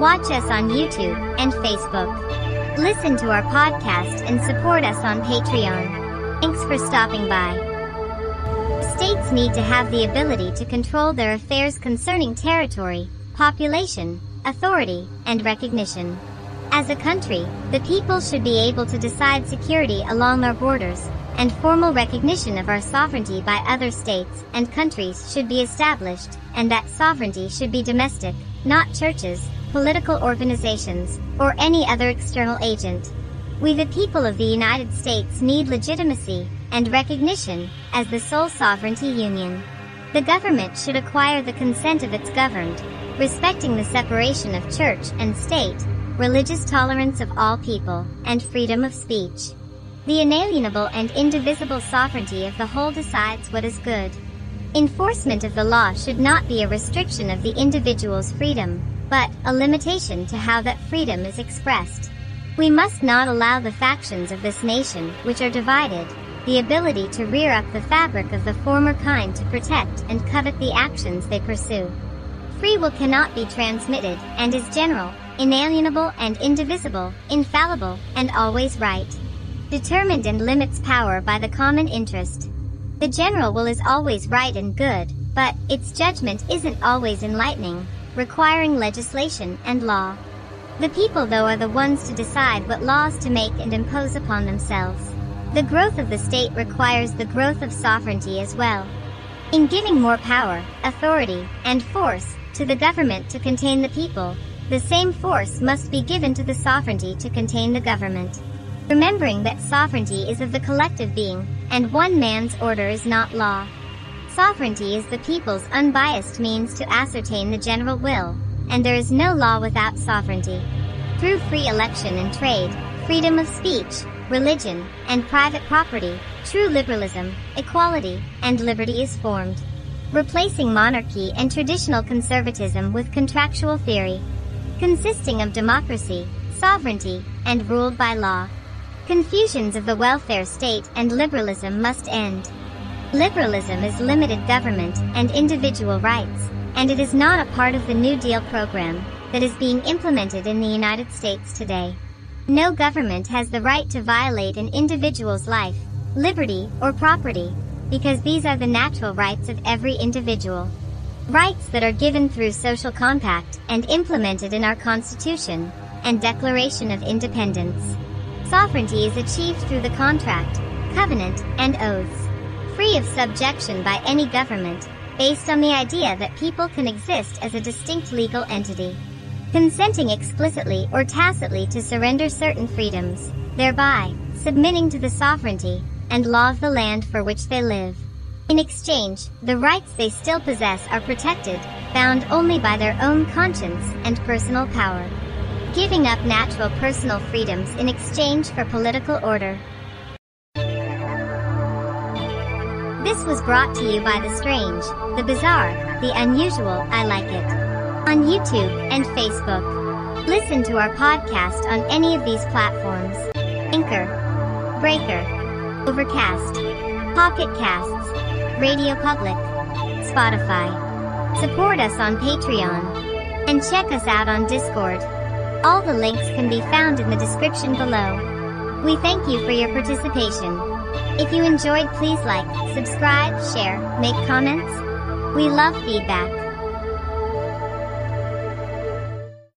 Watch us on YouTube and Facebook. Listen to our podcast and support us on Patreon. Thanks for stopping by. States need to have the ability to control their affairs concerning territory, population, authority, and recognition. As a country, the people should be able to decide security along our borders, and formal recognition of our sovereignty by other states and countries should be established, and that sovereignty should be domestic, not churches, political organizations, or any other external agent. We the people of the United States need legitimacy and recognition as the sole sovereignty union. The government should acquire the consent of its governed, respecting the separation of church and state, religious tolerance of all people, and freedom of speech. The inalienable and indivisible sovereignty of the whole decides what is good. Enforcement of the law should not be a restriction of the individual's freedom, but a limitation to how that freedom is expressed. We must not allow the factions of this nation, which are divided, the ability to rear up the fabric of the former kind to protect and covet the actions they pursue. Free will cannot be transmitted, and is general, inalienable and indivisible, infallible, and always right. Determined and limits power by the common interest. The general will is always right and good, but its judgment isn't always enlightening, requiring legislation and law. The people though are the ones to decide what laws to make and impose upon themselves. The growth of the state requires the growth of sovereignty as well. In giving more power, authority, and force to the government to contain the people, the same force must be given to the sovereignty to contain the government. Remembering that sovereignty is of the collective being, and one man's order is not law. Sovereignty is the people's unbiased means to ascertain the general will, and there is no law without sovereignty. Through free election and trade, freedom of speech, religion, and private property, true liberalism, equality, and liberty is formed. Replacing monarchy and traditional conservatism with contractual theory, consisting of democracy, sovereignty, and ruled by law. Confusions of the welfare state and liberalism must end. Liberalism is limited government and individual rights, and it is not a part of the New Deal program that is being implemented in the United States today. No government has the right to violate an individual's life, liberty, or property, because these are the natural rights of every individual. Rights that are given through social compact and implemented in our Constitution and Declaration of Independence. Sovereignty is achieved through the contract, covenant, and oaths. Free of subjection by any government, based on the idea that people can exist as a distinct legal entity. Consenting explicitly or tacitly to surrender certain freedoms, thereby submitting to the sovereignty and law of the land for which they live. In exchange, the rights they still possess are protected, bound only by their own conscience and personal power. Giving up natural personal freedoms in exchange for political order. This was brought to you by the strange, the bizarre, the unusual, I like it. On YouTube and Facebook. Listen to our podcast on any of these platforms. Anchor, Breaker, Overcast, Pocket Casts, Radio Public, Spotify. Support us on Patreon. And check us out on Discord. All the links can be found in the description below. We thank you for your participation. If you enjoyed please like, subscribe, share, make comments. We love feedback.